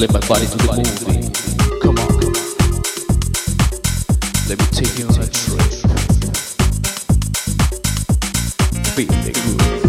let my body do the moving. Come on, come on. Let me take you on a trip. Feel the groove.